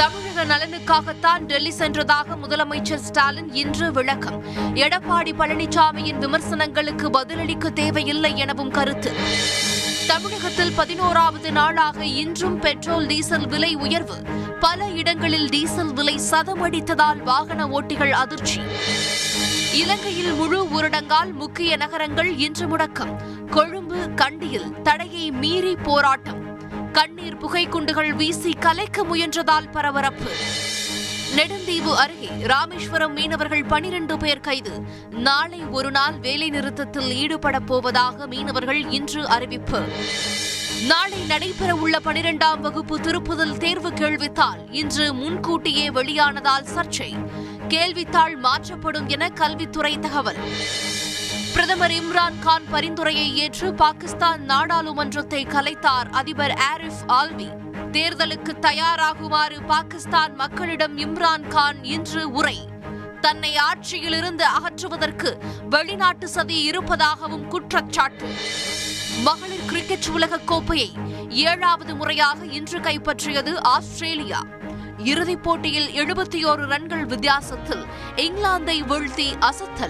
தமிழக நலனுக்காகத்தான் டெல்லி சென்றதாக முதலமைச்சர் ஸ்டாலின் இன்று விளக்கம். எடப்பாடி பழனிசாமியின் விமர்சனங்களுக்கு பதிலளிக்க தேவையில்லை எனவும் கருத்து. தமிழகத்தில் பதினோராவது நாளாக இன்றும் பெட்ரோல் டீசல் விலை உயர்வு. பல இடங்களில் டீசல் விலை சதமடித்ததால் வாகன ஓட்டிகள் அதிர்ச்சி. இலங்கையில் முழு ஊரடங்கால் முக்கிய நகரங்கள் இன்று முடக்கம். கொழும்பு கண்டியில் தடையை மீறி போராட்டம். புகைக்குண்டுகள் வீசி கலைக்க முயன்றதால் பரபரப்பு. நெடுந்தீவு அருகே ராமேஸ்வரம் மீனவர்கள் பனிரெண்டு பேர் கைது. நாளை ஒரு நாள் வேலைநிறுத்தத்தில் ஈடுபடப் போவதாக மீனவர்கள் இன்று அறிவிப்பு. நாளை நடைபெறவுள்ள பனிரெண்டாம் வகுப்பு திருப்புதல் தேர்வு கேள்வித்தாள் இன்று முன்கூட்டியே வெளியானதால் சர்ச்சை. கேள்வித்தாள் மாற்றப்படும் என கல்வித்துறை தகவல். பிரதமர் இம்ரான் கான் பரிந்துரையை ஏற்று பாகிஸ்தான் நாடாளுமன்றத்தை கலைத்தார் அதிபர் ஆரிஃப் ஆல்வி. தேர்தலுக்கு தயாராகுமாறு பாகிஸ்தான் மக்களிடம் இம்ரான் கான் இன்று உரை. தன்னை ஆட்சியிலிருந்து அகற்றுவதற்கு வெளிநாட்டு சதி இருப்பதாகவும் குற்றச்சாட்டு. மகளிர் கிரிக்கெட் உலகக் கோப்பையை ஏழாவது முறையாக இன்று கைப்பற்றியது ஆஸ்திரேலியா. இறுதிப் போட்டியில் எழுபத்தி ஓரு ரன்கள் வித்தியாசத்தில் இங்கிலாந்தை வீழ்த்தி அசத்தல்.